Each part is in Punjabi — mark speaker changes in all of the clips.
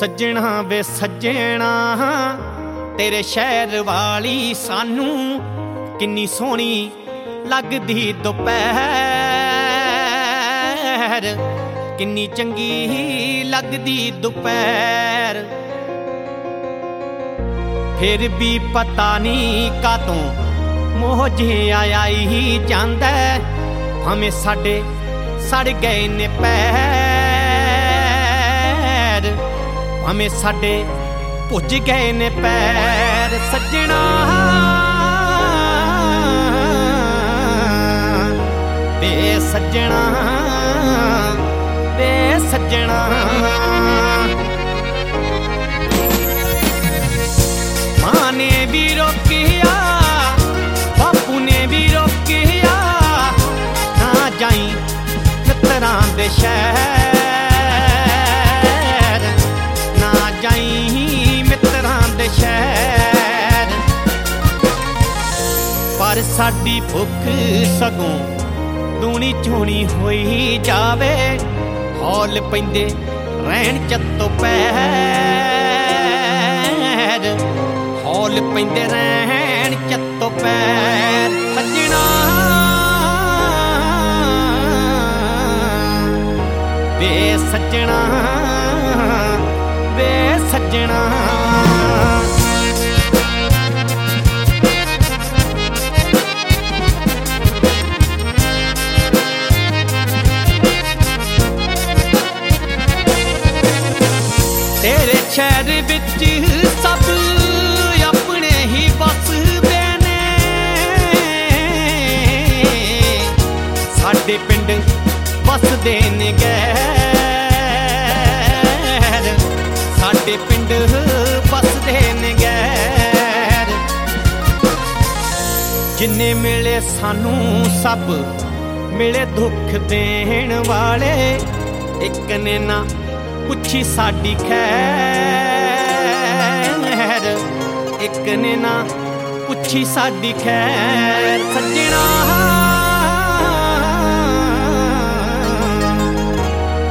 Speaker 1: ਸੱਜਣਾ ਵੇ ਸੱਜਣਾ, ਤੇਰੇ ਸ਼ਹਿਰ ਵਾਲੀ ਸਾਨੂੰ ਕਿੰਨੀ ਸੋਹਣੀ ਲੱਗਦੀ ਦੁਪਹਿਰ। ਕਿੰਨੀ ਚੰਗੀ ਲੱਗਦੀ ਦੁਪਹਿਰ। ਫਿਰ ਵੀ ਪਤਾ ਨਹੀਂ ਕਾਤੋਂ ਮੋਹ ਜਿਹਾ ਆਈ ਜਾਂਦਾ ਹਮੇ ਸਾਡੇ ਸੜ ਗਏ ਨੇ ਪੈਰ। ਹਮੇ ਸਾਡੇ ਭੁੱਜ ਗਏ ਨੇ ਪੈਰ ਸੱਜਣਾ। ਵੇ ਸੱਜਣਾ ਵੇ ਸੱਜਣਾ। ਮਾਂ ਨੇ ਵੀ ਰੋਕਿਆ, ਬਾਪੂ ਨੇ ਵੀ ਰੋਕਿਆ, ਨਾ ਜਾਈ ਮਿੱਤਰਾਂ ਦੇ ਸ਼ਹਿਰ। ਸਾਡੀ ਭੁੱਖ ਸਗੋਂ ਦੂਣੀ ਚੋਣੀ ਹੋਈ ਜਾਵੇ। ਹੌਲ ਪੈਂਦੇ ਰਹਿਣ ਚੱਤੋ ਪੈਰ। ਹੌਲ ਪੈਂਦੇ ਰਹਿਣ ਚੱਤੋ ਪੈਰ। ਸੱਜਣਾ, ਵੇ ਸੱਜਣਾ ਵੇ ਸੱਜਣਾ। ਤੇਰੇ ਸ਼ਹਿਰ ਵਿੱਚ ਸਭ ਆਪਣੇ ਹੀ ਵਸਦੇ ਨੇ ਸਾਡੇ ਪਿੰਡ ਵਸਦੇ ਨੇ ਗੈਰ। ਸਾਡੇ ਪਿੰਡ ਵਸਦੇ ਨੇ ਗੈਰ। ਜਿੰਨੇ ਮਿਲੇ ਸਾਨੂੰ ਸਭ ਮਿਲੇ ਦੁੱਖ ਦੇਣ ਵਾਲੇ। ਇੱਕ ਨੇ ਨਾ ਪੁੱਛੀ ਸਾਡੀ ਖੈਰ। ਇੱਕ ਨੇ ਨਾ ਪੁੱਛੀ ਸਾਡੀ ਖੈਰ। ਸੱਜਣਾ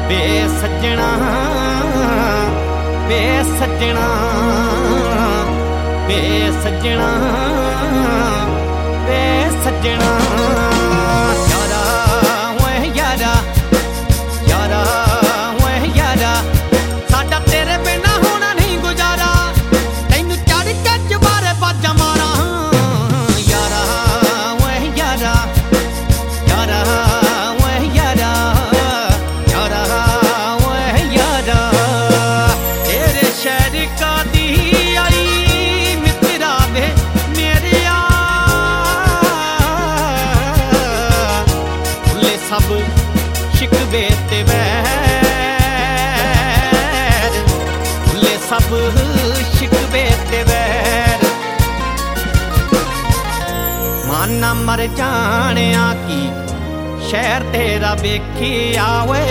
Speaker 1: ਵੇ ਸੱਜਣਾ ਵੇ ਸੱਜਣਾ ਵੇ ਸੱਜਣਾ ਵੇ ਸੱਜਣਾ ਸਭ ਸ਼ਿਕਵੇ ਤੇ ਵੈਰ। ਮਾਨਾ ਮਰ ਜਾਣਿਆ ਕੀ, ਸ਼ਹਿਰ ਤੇਰਾ ਵੇਖੀ ਆਵੇ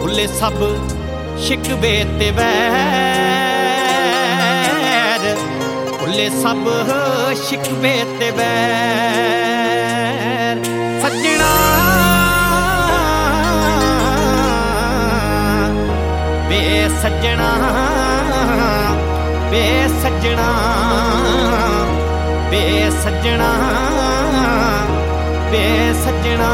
Speaker 1: ਭੁੱਲੇ ਸਭ ਸ਼ਿਕਵੇ ਤੇ ਵੈਰ। ਭੁੱਲੇ ਸਭ ਸ਼ਿਕਵੇ ਤੇ ਵੈਰ। ਸੱਜਣਾ ਵੇ ਸੱਜਣਾ ਵੇ ਸੱਜਣਾ ਵੇ ਸੱਜਣਾ।